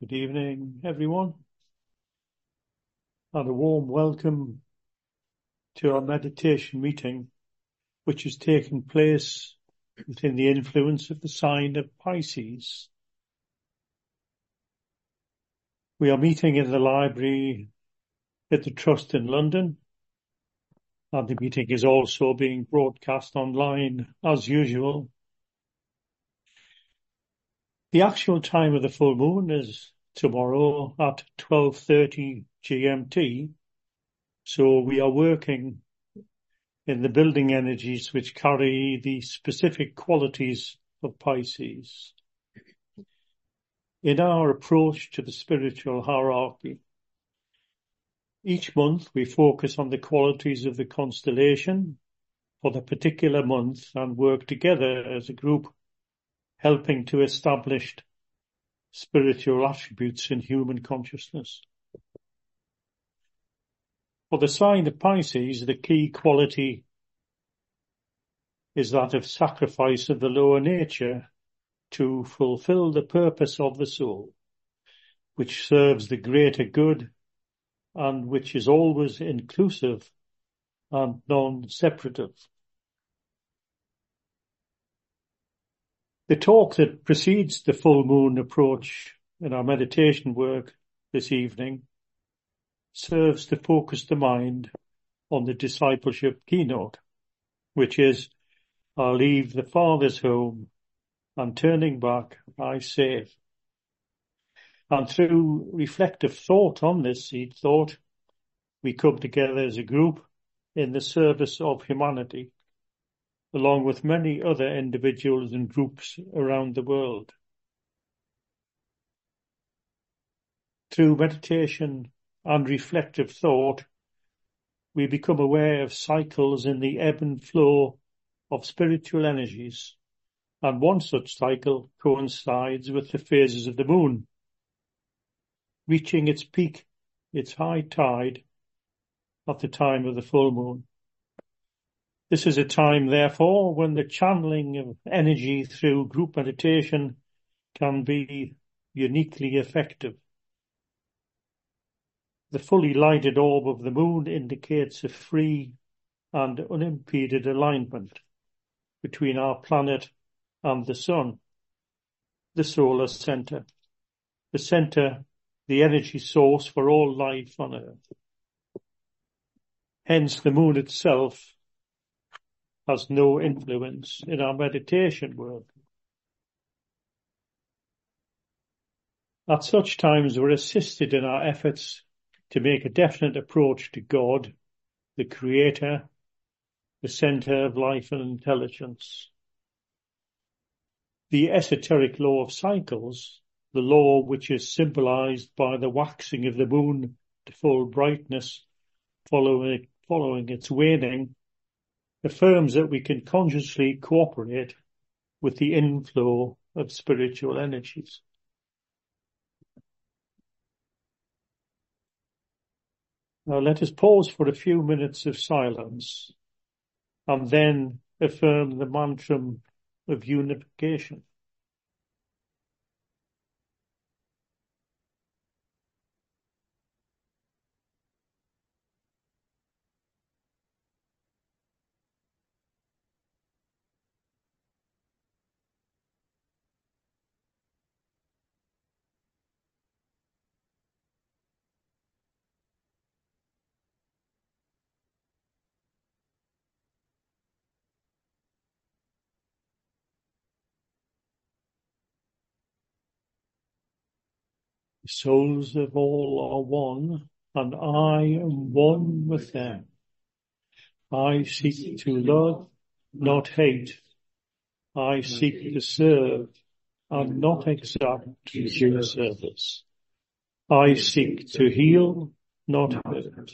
Good evening, everyone, and a warm welcome to our meditation meeting, which is taking place within the influence of the sign of Pisces. We are meeting in the library at the Trust in London, and the meeting is also being broadcast online as usual the actual time of the full moon is tomorrow at 12.30 GMT. So we are working in the building energies which carry the specific qualities of Pisces. In our approach to the spiritual hierarchy, each month we focus on the qualities of the constellation for the particular month and work together as a group helping to establish spiritual attributes in human consciousness. For the sign of Pisces, the key quality is that of sacrifice of the lower nature to fulfill the purpose of the soul, which serves the greater good and which is always inclusive and non-separative. The talk that precedes the full moon approach in our meditation work this evening serves to focus the mind on the discipleship keynote, which is, I leave the Father's home and turning back, I save. And through reflective thought on this seed thought, we come together as a group in the service of humanity along with many other individuals and groups around the world. Through meditation and reflective thought, we become aware of cycles in the ebb and flow of spiritual energies, and one such cycle coincides with the phases of the moon, reaching its peak, its high tide, at the time of the full moon. This is a time, therefore, when the channeling of energy through group meditation can be uniquely effective. The fully lighted orb of the moon indicates a free and unimpeded alignment between our planet and the sun, the solar center, the center, the energy source for all life on earth. Hence the moon itself has no influence in our meditation work. At such times, we're assisted in our efforts to make a definite approach to God, the Creator, the center of life and intelligence. The esoteric law of cycles, the law which is symbolized by the waxing of the moon to full brightness following, following its waning, affirms that we can consciously cooperate with the inflow of spiritual energies. Now let us pause for a few minutes of silence and then affirm the mantra of unification. Souls of all are one, and I am one with them. I seek to love, not hate. I seek to serve, and not exact due service. I seek to heal, not hurt.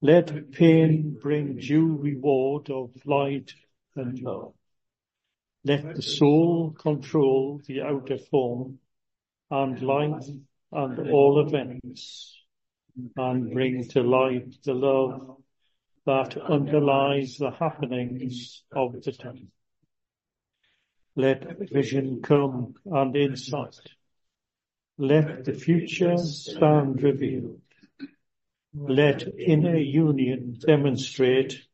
Let pain bring due reward of light and love. Let the soul control the outer form and light and all events, and bring to light the love that underlies the happenings of the time. Let vision come and insight, Let the future stand revealed. Let inner union demonstrate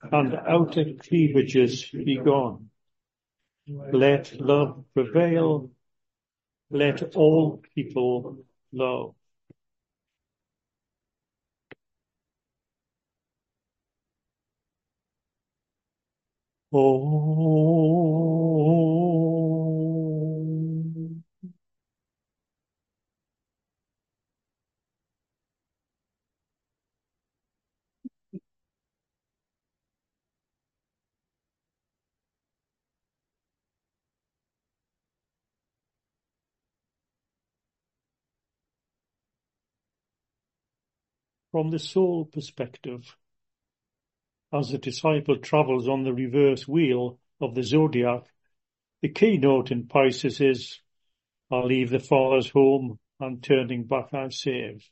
and outer cleavages be gone. Let love prevail. Let all people know. Oh. From the soul perspective, as the disciple travels on the reverse wheel of the zodiac, the keynote in Pisces is, I leave the father's home and turning back I save.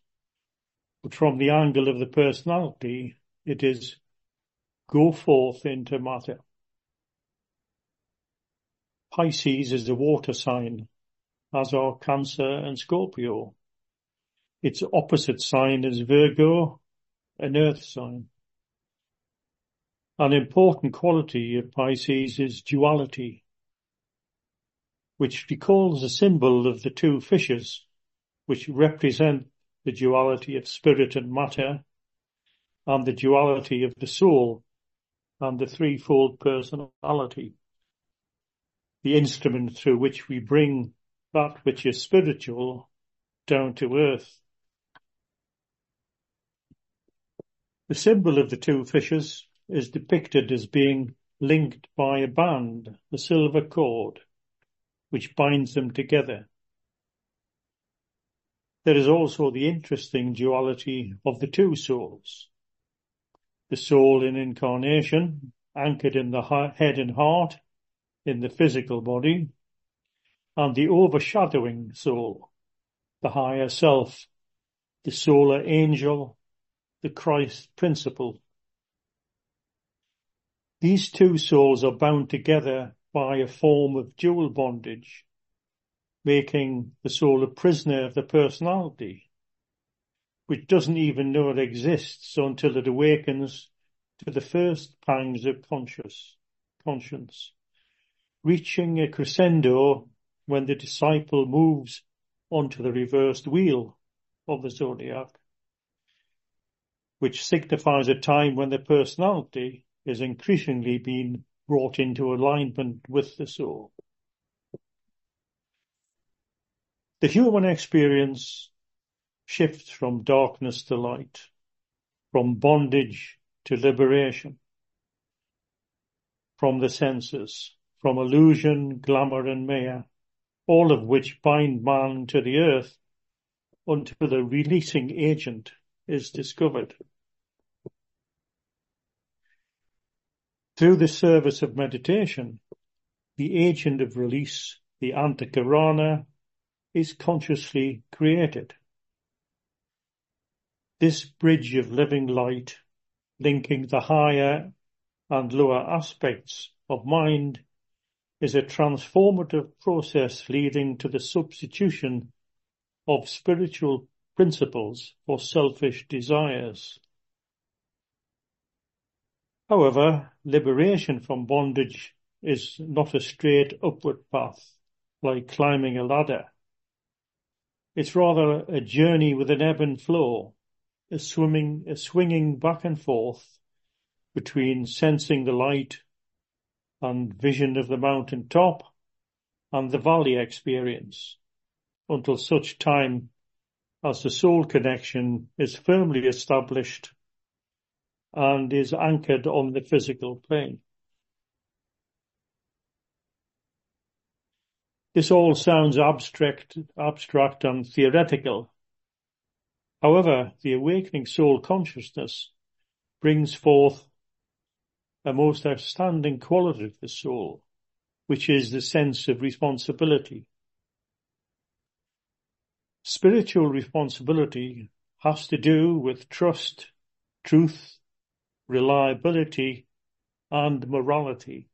But from the angle of the personality, it is go forth into matter. Pisces is the water sign, as are Cancer and Scorpio. Its opposite sign is Virgo, an earth sign. An important quality of Pisces is duality, which recalls a symbol of the two fishes, which represent the duality of spirit and matter, and the duality of the soul, and the threefold personality, the instrument through which we bring that which is spiritual down to earth. The symbol of the two fishes is depicted as being linked by a band, a silver cord, which binds them together. There is also the interesting duality of the two souls. The soul in incarnation, anchored in the head and heart, in the physical body, and the overshadowing soul, the higher self, the solar angel, the Christ principle, these two souls are bound together by a form of dual bondage, making the soul a prisoner of the personality, which doesn't even know it exists until it awakens to the first pangs of conscious, conscience, reaching a crescendo when the disciple moves onto the reversed wheel of the zodiac, which signifies a time when the personality is increasingly being brought into alignment with the soul. The human experience shifts from darkness to light, from bondage to liberation, from the senses, from illusion, glamour and maya, all of which bind man to the earth until the releasing agent is discovered. Through the service of meditation, the agent of release, the antakarana, is consciously created. This bridge of living light, linking the higher and lower aspects of mind, is a transformative process leading to the substitution of spiritual principles for selfish desires. However, liberation from bondage is not a straight upward path, like climbing a ladder. It's rather a journey with an ebb and flow, a swimming, a swinging back and forth between sensing the light and vision of the mountain top and the valley experience until such time as the soul connection is firmly established and is anchored on the physical plane. This all sounds abstract, abstract and theoretical. However, the awakening soul consciousness brings forth a most outstanding quality of the soul, which is the sense of responsibility. Spiritual responsibility has to do with trust, truth, reliability, and morality.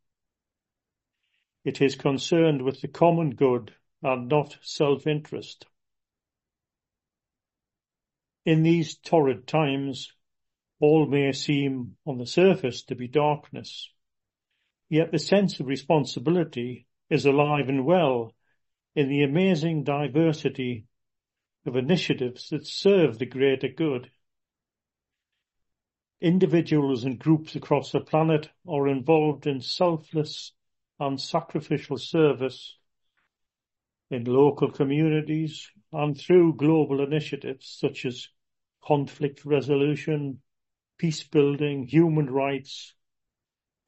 It is concerned with the common good and not self-interest. In these torrid times, all may seem on the surface to be darkness, yet the sense of responsibility is alive and well in the amazing diversity of initiatives that serve the greater good. Individuals and groups across the planet are involved in selfless and sacrificial service in local communities and through global initiatives such as conflict resolution, peace building, human rights,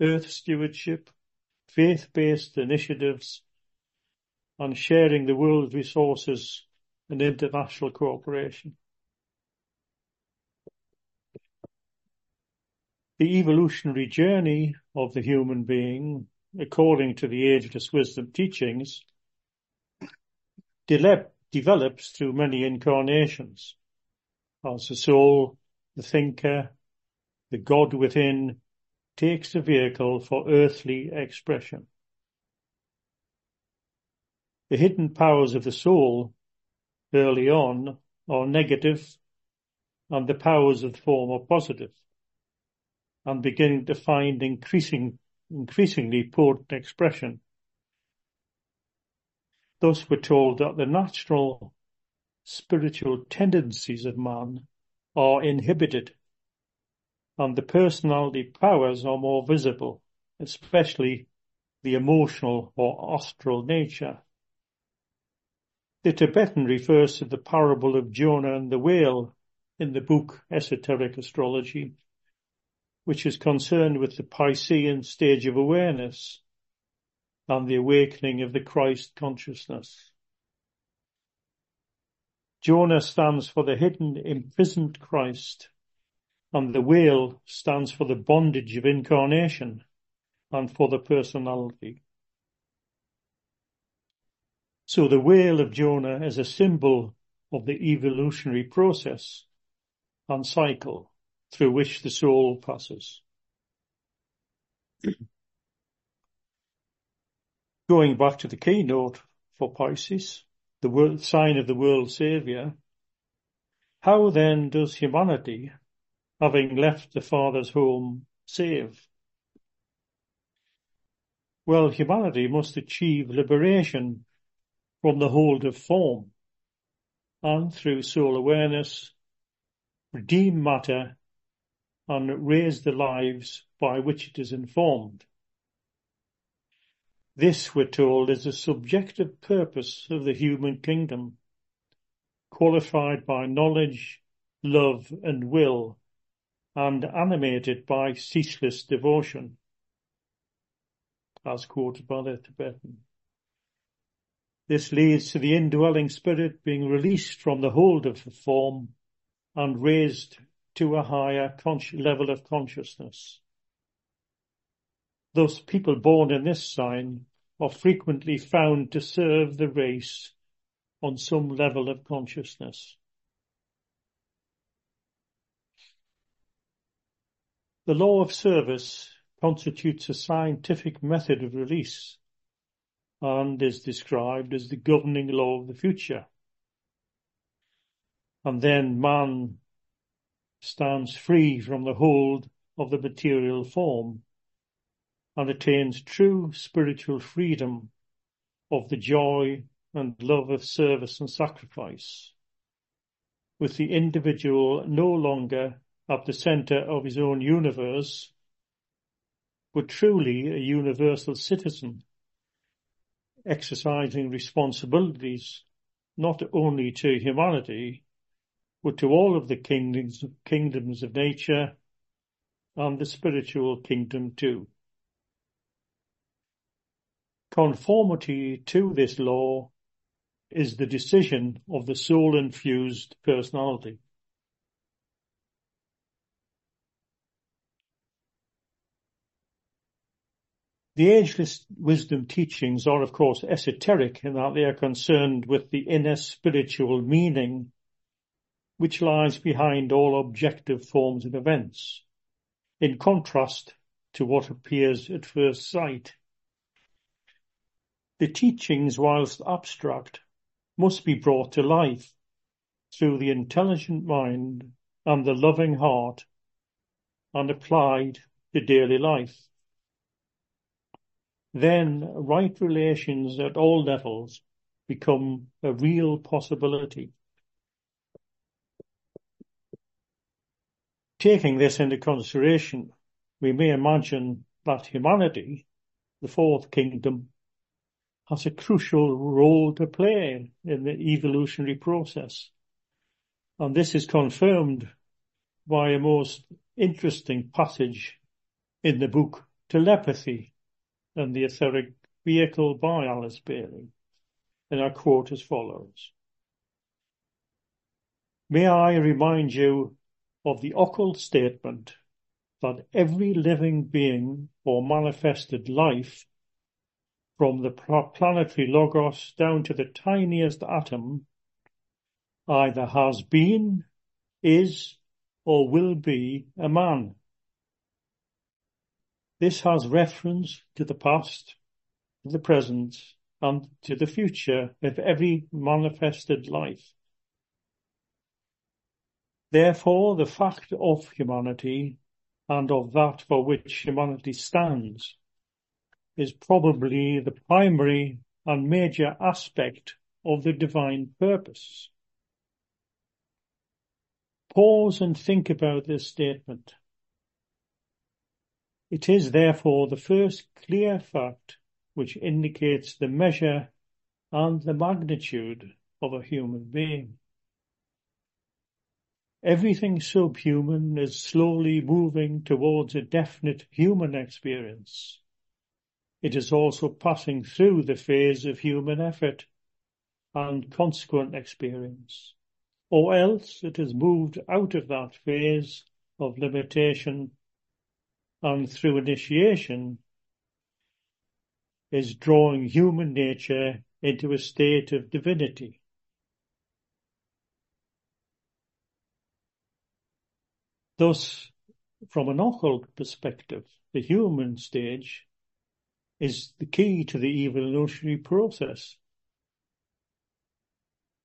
earth stewardship, faith-based initiatives, and sharing the world's resources and international cooperation. The evolutionary journey of the human being, according to the ageless wisdom teachings, develops through many incarnations as the soul, the thinker, the God within takes the vehicle for earthly expression. The hidden powers of the soul early on are negative and the powers of the form are positive and beginning to find increasing, increasingly potent expression. Thus we're told that the natural spiritual tendencies of man are inhibited and the personality powers are more visible, especially the emotional or astral nature. The Tibetan refers to the parable of Jonah and the whale in the book Esoteric Astrology, which is concerned with the Piscean stage of awareness and the awakening of the Christ consciousness. Jonah stands for the hidden, imprisoned Christ, and the whale stands for the bondage of incarnation and for the personality. So the whale of Jonah is a symbol of the evolutionary process and cycle through which the soul passes. Going back to the keynote for Pisces, the world, sign of the world saviour, how then does humanity, having left the Father's home, save? Well, humanity must achieve liberation from the hold of form and through soul awareness, redeem matter and raise the lives by which it is informed. This, we're told, is the subjective purpose of the human kingdom, qualified by knowledge, love and will, and animated by ceaseless devotion, as quoted by the Tibetan. This leads to the indwelling spirit being released from the hold of the form and raised to a higher level of consciousness. Thus, people born in this sign are frequently found to serve the race on some level of consciousness. The law of service constitutes a scientific method of release and is described as the governing law of the future. And then man stands free from the hold of the material form and attains true spiritual freedom of the joy and love of service and sacrifice, with the individual no longer at the center of his own universe, but truly a universal citizen, exercising responsibilities not only to humanity, but to all of the kingdoms, kingdoms of nature and the spiritual kingdom too. Conformity to this law is the decision of the soul-infused personality. The ageless wisdom teachings are, of course, esoteric in that they are concerned with the inner spiritual meaning which lies behind all objective forms of events, in contrast to what appears at first sight. The teachings, whilst abstract, must be brought to life through the intelligent mind and the loving heart and applied to daily life. Then right relations at all levels become a real possibility. Taking this into consideration, we may imagine that humanity, the fourth kingdom, has a crucial role to play in the evolutionary process. And this is confirmed by a most interesting passage in the book Telepathy and the Etheric Vehicle by Alice Bailey. And I quote as follows. May I remind you of the occult statement that every living being or manifested life from the planetary logos down to the tiniest atom either has been, is, or will be a man. This has reference to the past, to the present, and to the future of every manifested life. Therefore, the fact of humanity and of that for which humanity stands is probably the primary and major aspect of the divine purpose. Pause and think about this statement. It is therefore the first clear fact which indicates the measure and the magnitude of a human being. Everything subhuman is slowly moving towards a definite human experience. It is also passing through the phase of human effort and consequent experience, or else it has moved out of that phase of limitation and through initiation is drawing human nature into a state of divinity. Thus, from an occult perspective, the human stage is the key to the evolutionary process.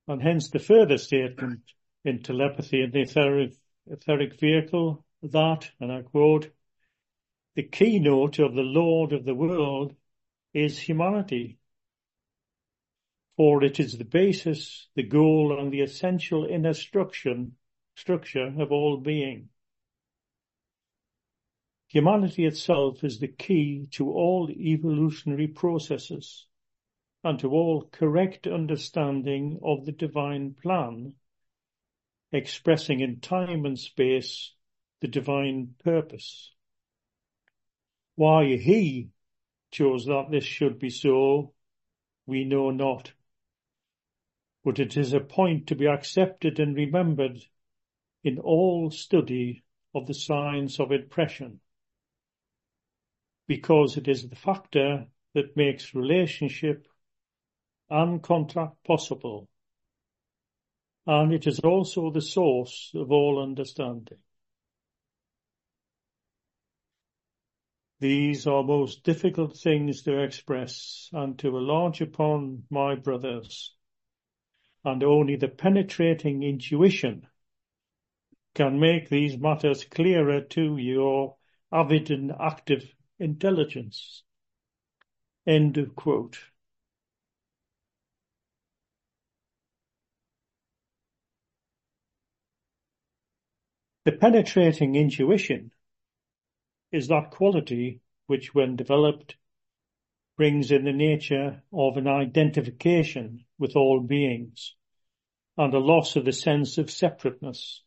And hence the further statement in telepathy and the etheric, etheric vehicle that, and I quote, the keynote of the Lord of the world is humanity. For it is the basis, the goal, and the essential inner structure, structure of all being. Humanity itself is the key to all evolutionary processes and to all correct understanding of the divine plan, expressing in time and space the divine purpose. Why he chose that this should be so, we know not. But it is a point to be accepted and remembered in all study of the science of impression because it is the factor that makes relationship and contact possible. And it is also the source of all understanding. These are most difficult things to express and to enlarge upon my brothers, and only the penetrating intuition can make these matters clearer to your avid and active intelligence. End of quote. The penetrating intuition is that quality which, when developed, brings in the nature of an identification with all beings and a loss of the sense of separateness.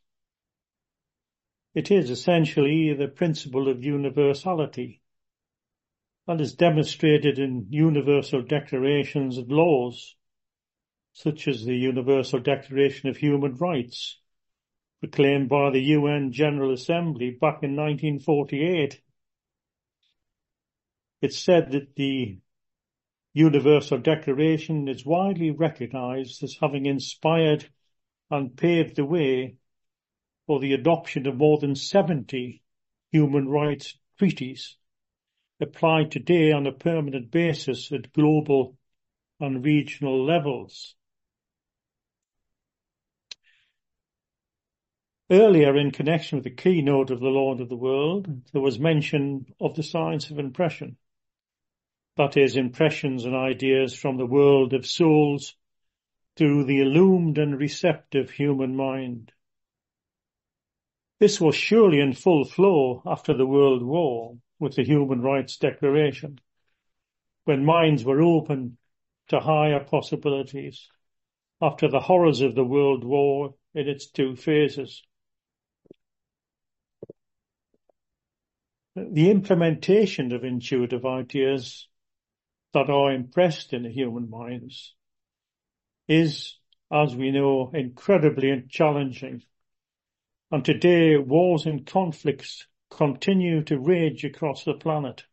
It is essentially the principle of universality and is demonstrated in universal declarations and laws, such as the Universal Declaration of Human Rights, proclaimed by the UN General Assembly back in 1948. It's said that the Universal Declaration is widely recognized as having inspired and paved the way for the adoption of more than 70 human rights treaties applied today on a permanent basis at global and regional levels. Earlier, in connection with the keynote of the Lord of the World, there was mention of the science of impression. That is, impressions and ideas from the world of souls through the illumined and receptive human mind. This was surely in full flow after the World War with the Human Rights Declaration, when minds were open to higher possibilities after the horrors of the World War in its two phases. the implementation of intuitive ideas that are impressed in the human minds is, as we know, incredibly challenging. And today, wars and conflicts continue to rage across the planet.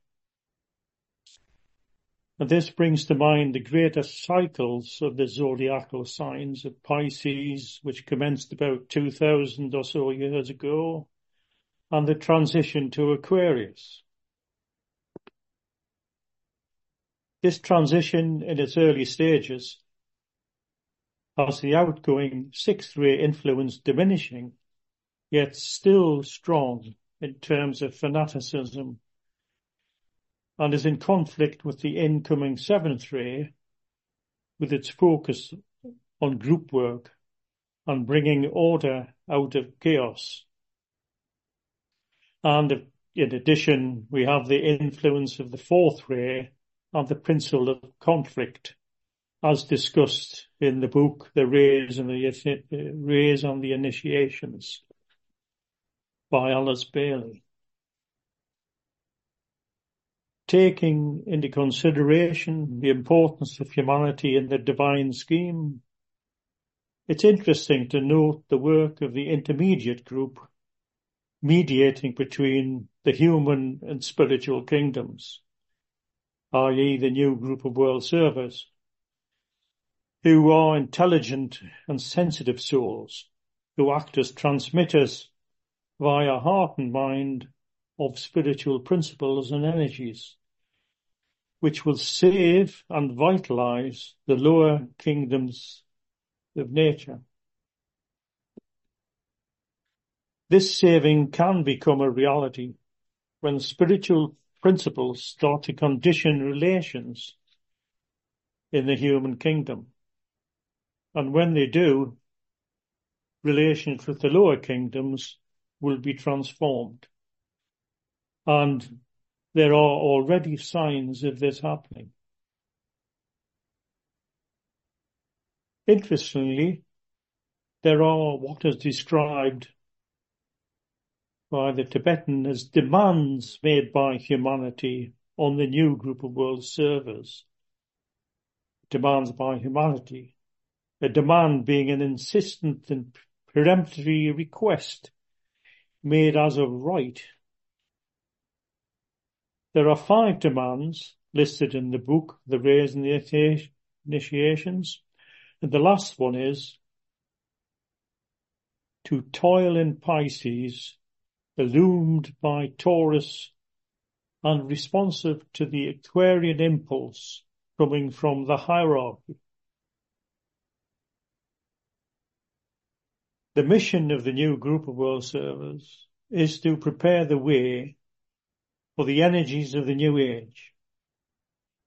And this brings to mind the greater cycles of the zodiacal signs of Pisces, which commenced about 2000 or so years ago, and the transition to Aquarius. This transition in its early stages has the outgoing sixth ray influence diminishing, yet still strong in terms of fanaticism and is in conflict with the incoming seventh ray with its focus on group work and bringing order out of chaos. And in addition, we have the influence of the fourth ray and the principle of conflict, as discussed in the book, The Rays and the Rays on the Initiations by Alice Bailey. Taking into consideration the importance of humanity in the divine scheme, it's interesting to note the work of the intermediate group mediating between the human and spiritual kingdoms, i.e. the new group of world servers, who are intelligent and sensitive souls, who act as transmitters via heart and mind of spiritual principles and energies, which will save and vitalize the lower kingdoms of nature. This saving can become a reality when spiritual principles start to condition relations in the human kingdom. And when they do, relations with the lower kingdoms will be transformed. And there are already signs of this happening. Interestingly, there are what is described by the Tibetan as demands made by humanity on the new group of world servers. Demands by humanity. A demand being an insistent and peremptory request made as of right. There are five demands listed in the book, the Rays and the Initiations, and the last one is to toil in Pisces illumined by Taurus and responsive to the Aquarian impulse coming from the hierarchy. The mission of the new group of world servers is to prepare the way for the energies of the new age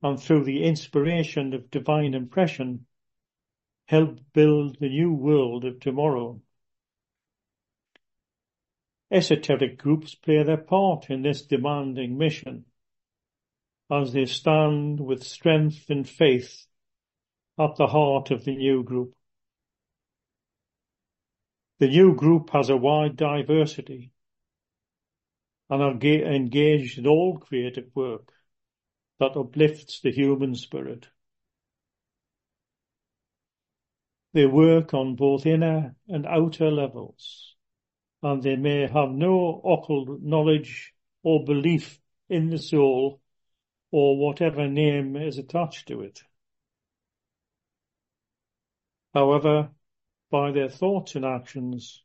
and through the inspiration of divine impression help build the new world of tomorrow. Esoteric groups play their part in this demanding mission as they stand with strength and faith at the heart of the new group. The new group has a wide diversity and are engaged in all creative work that uplifts the human spirit. They work on both inner and outer levels and they may have no occult knowledge or belief in the soul or whatever name is attached to it. However, by their thoughts and actions,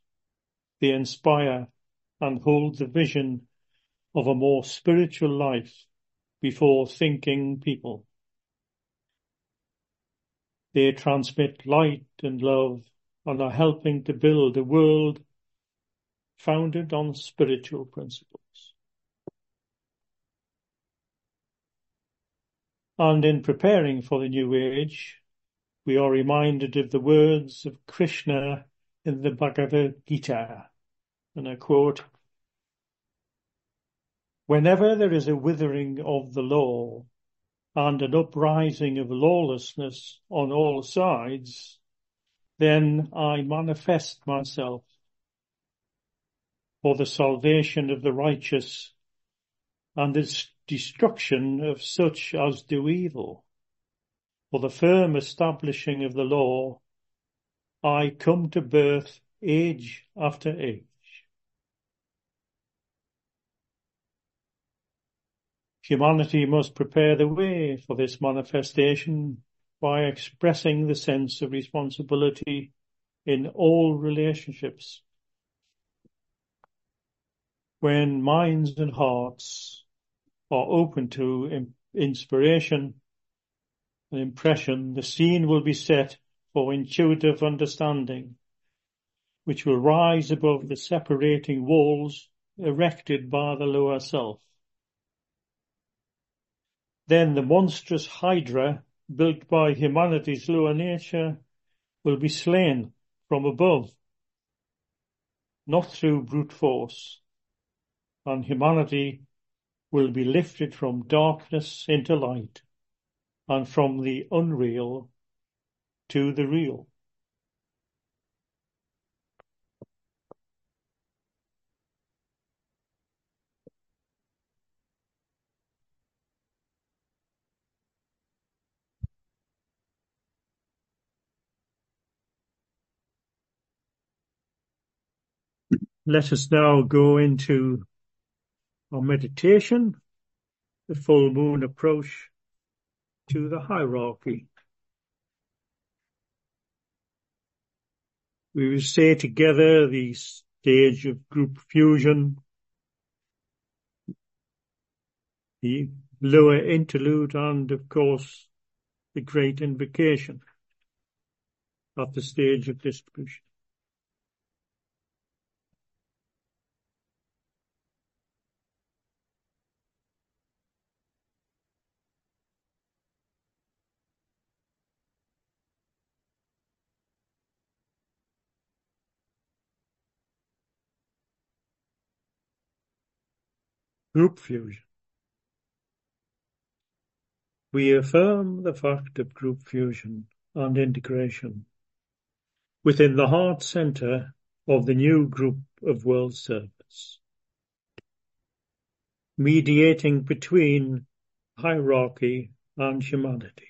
they inspire and hold the vision of a more spiritual life before thinking people. They transmit light and love and are helping to build a world founded on spiritual principles. And in preparing for the new age, we are reminded of the words of Krishna in the Bhagavad Gita. And I quote, Whenever there is a withering of the law and an uprising of lawlessness on all sides, then I manifest myself for the salvation of the righteous and the destruction of such as do evil. For the firm establishing of the law, I come to birth age after age. Humanity must prepare the way for this manifestation by expressing the sense of responsibility in all relationships when minds and hearts are open to inspiration and impression, the scene will be set for intuitive understanding, which will rise above the separating walls erected by the lower self. Then the monstrous hydra built by humanity's lower nature will be slain from above, not through brute force, and humanity will be lifted from darkness into light and from the unreal to the real. Let us now go into our meditation, the full moon approach to the hierarchy. We will say together the stage of group fusion, the lower interlude, and of course the great invocation at the stage of distribution. Group fusion. We affirm the fact of group fusion and integration within the heart center of the new group of world servers, mediating between hierarchy and humanity.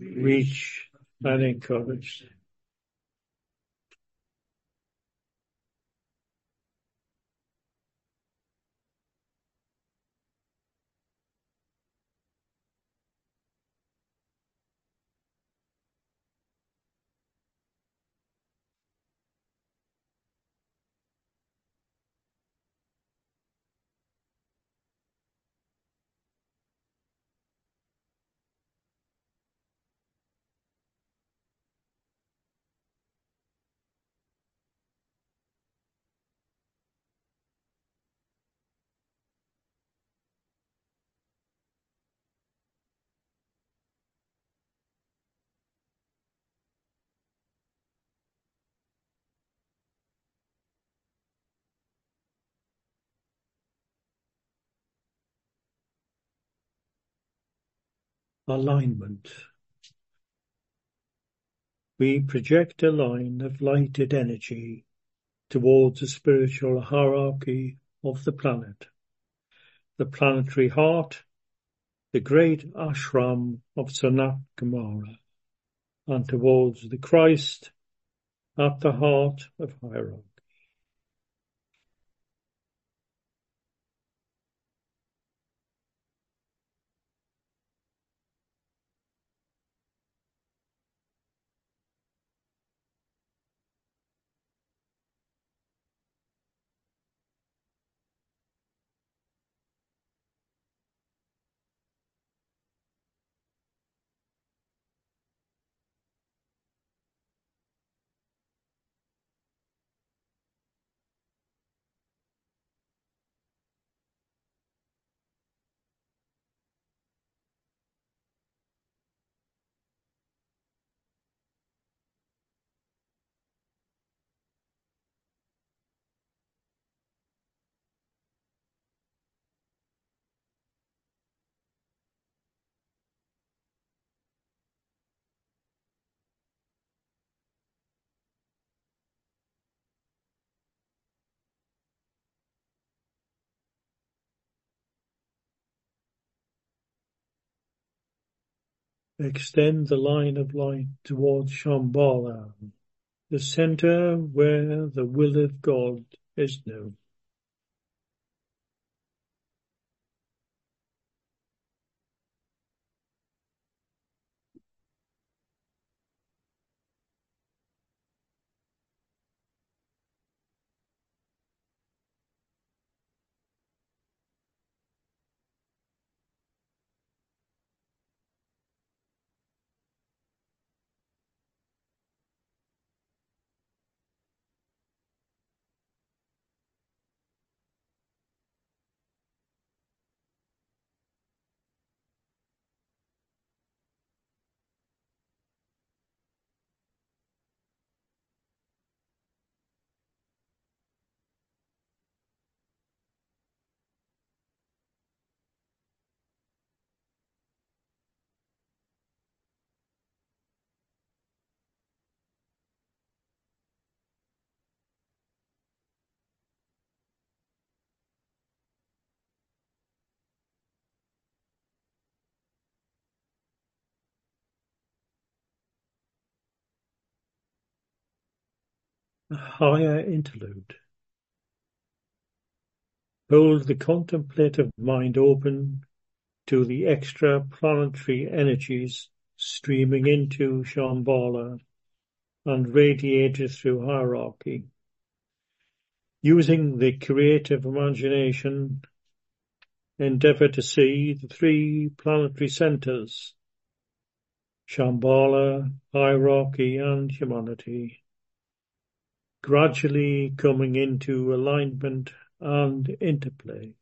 reach and encourage. Alignment. We project a line of lighted energy towards the spiritual hierarchy of the planet, the planetary heart, the great ashram of Sanat Kumara and towards the Christ at the heart of hierarchy. Extend the line of light towards Shambhala, the center where the will of God is known. Higher interlude. Hold the contemplative mind open to the extra-planetary energies streaming into Shambhala and radiated through hierarchy. Using the creative imagination, endeavor to see the three planetary centers, Shambhala, hierarchy, and humanity, gradually coming into alignment and interplay.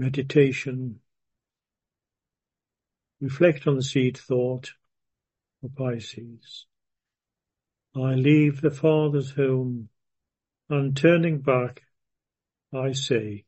Meditation, reflect on the seed thought of Pisces. I leave the Father's home, and turning back, I say,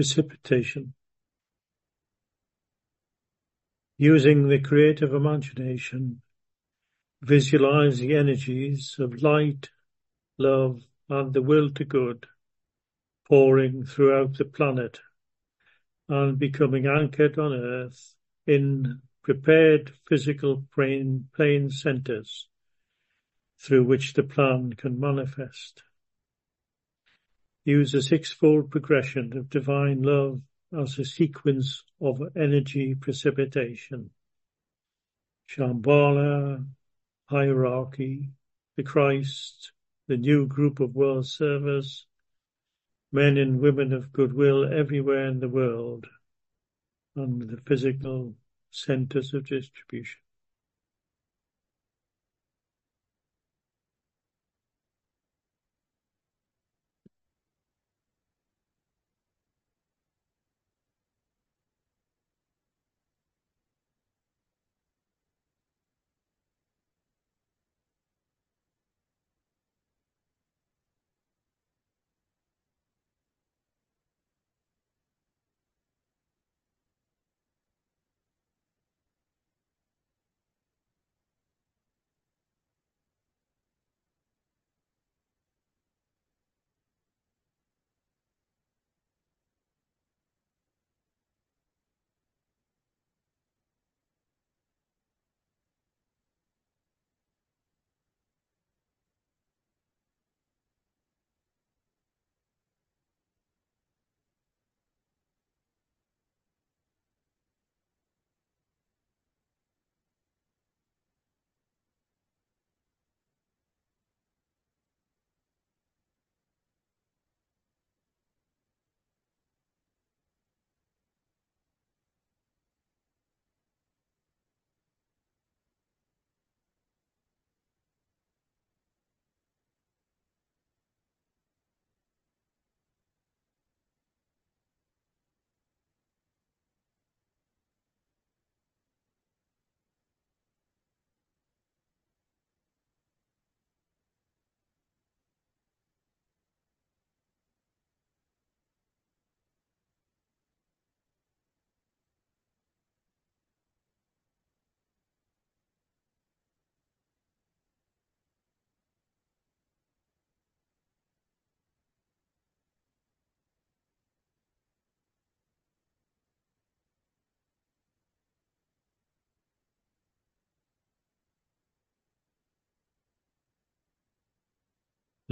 precipitation. Using the creative imagination, visualize the energies of light, love, and the will to good pouring throughout the planet and becoming anchored on Earth in prepared physical plane, plane centers through which the plan can manifest. Use a six-fold progression of divine love as a sequence of energy precipitation. Shambhala, hierarchy, the Christ, the new group of world servers, men and women of goodwill everywhere in the world, and the physical centers of distribution.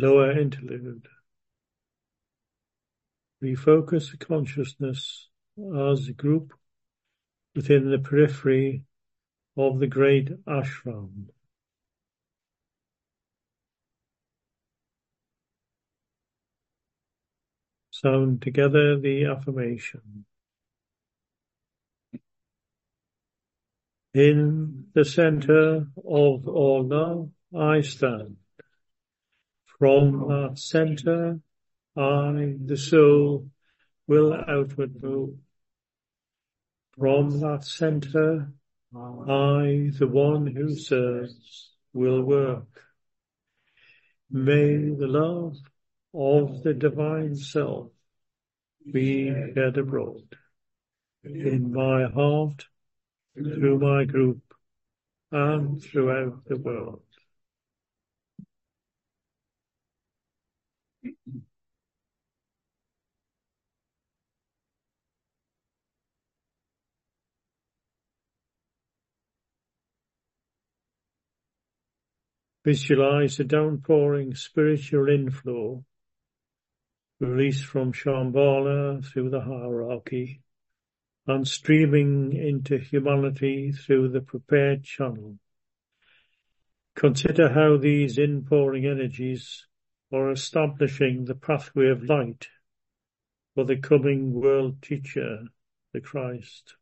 Lower interlude. Refocus the consciousness as a group within the periphery of the great ashram. Sound together the affirmation. In the center of all love, I stand. From that center, I, the soul, will outward move. From that center, I, the one who serves, will work. May the love of the divine self be shed abroad in my heart, through my group, and throughout the world. Visualize the downpouring spiritual inflow released from Shambhala through the hierarchy and streaming into humanity through the prepared channel. Consider how these inpouring energies are establishing the pathway of light for the coming world teacher, the Christ.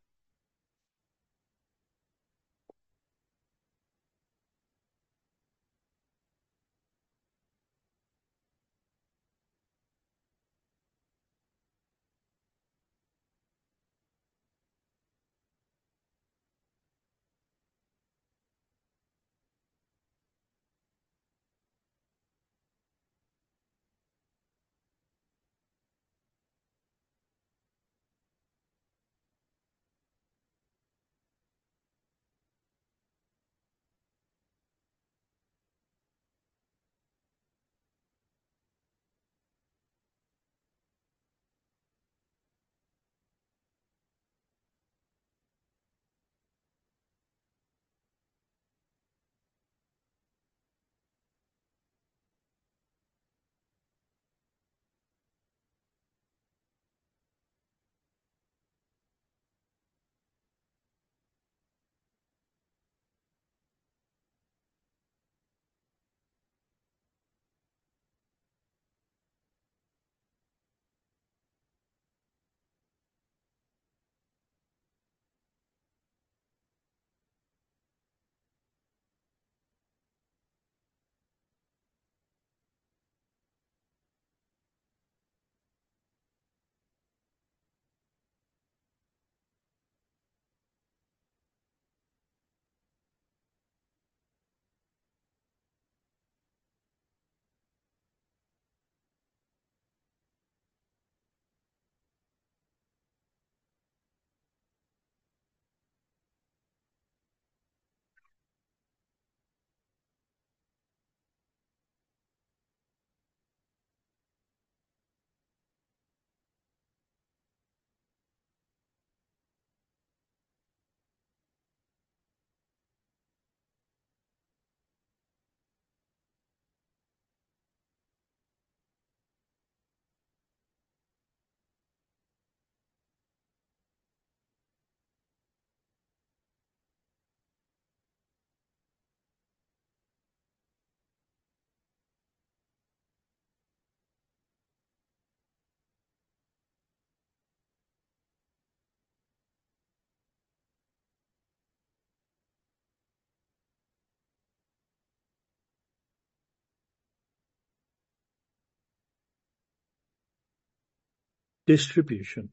Distribution.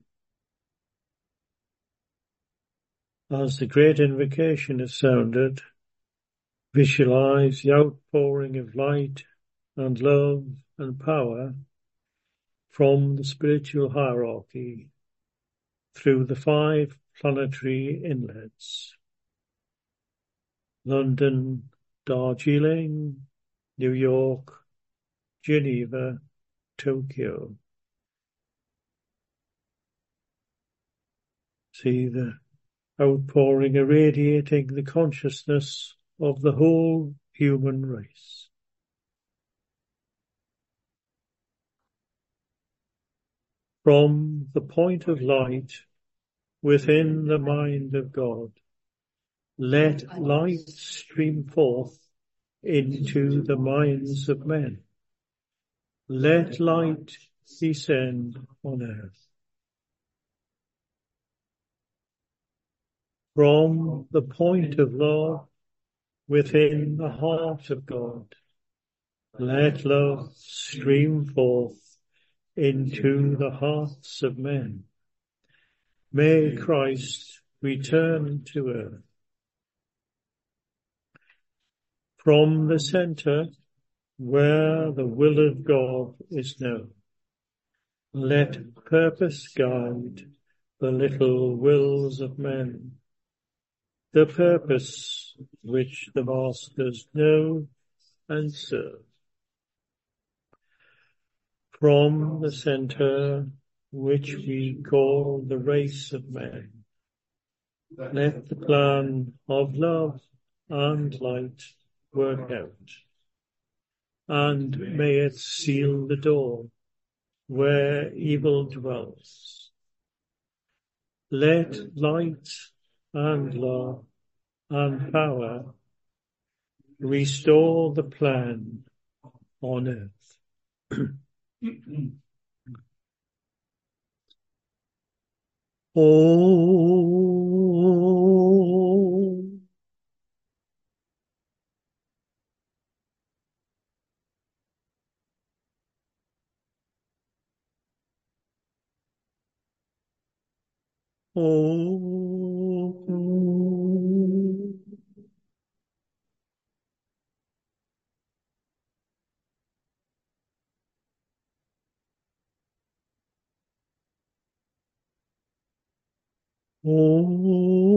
As the great invocation is sounded, visualize the outpouring of light and love and power from the spiritual hierarchy through the five planetary inlets. London, Darjeeling, New York, Geneva, Tokyo. See the outpouring irradiating the consciousness of the whole human race. From the point of light within the mind of God, let light stream forth into the minds of men. Let light descend on earth. From the point of love within the heart of God, let love stream forth into the hearts of men. May Christ return to earth. From the center where the will of God is known, let purpose guide the little wills of men the purpose which the masters know and serve. From the center which we call the race of man, let the plan of love and light work out, and may it seal the door where evil dwells. Let light and love and power restore the plan on earth. oh. Oh. Oh.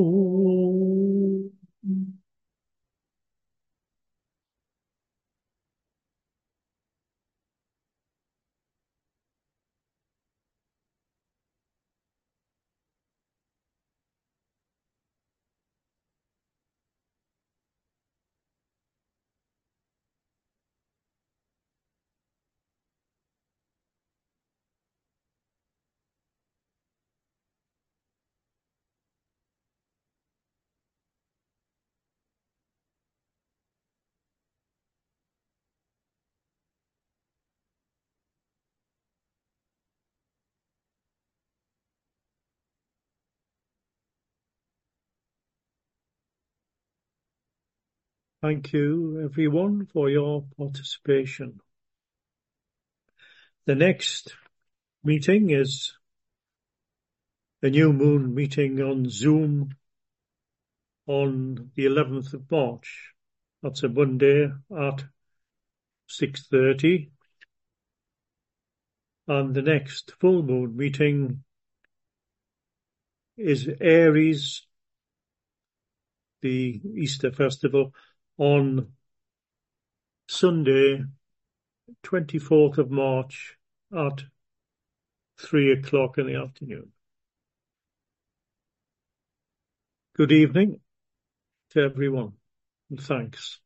Thank you everyone for your participation. The next meeting is a new moon meeting on Zoom on the 11th of March. That's a Monday at 6.30. And the next full moon meeting is Aries, the Easter festival, on Sunday, 24th of March at three o'clock in the afternoon. Good evening to everyone and thanks.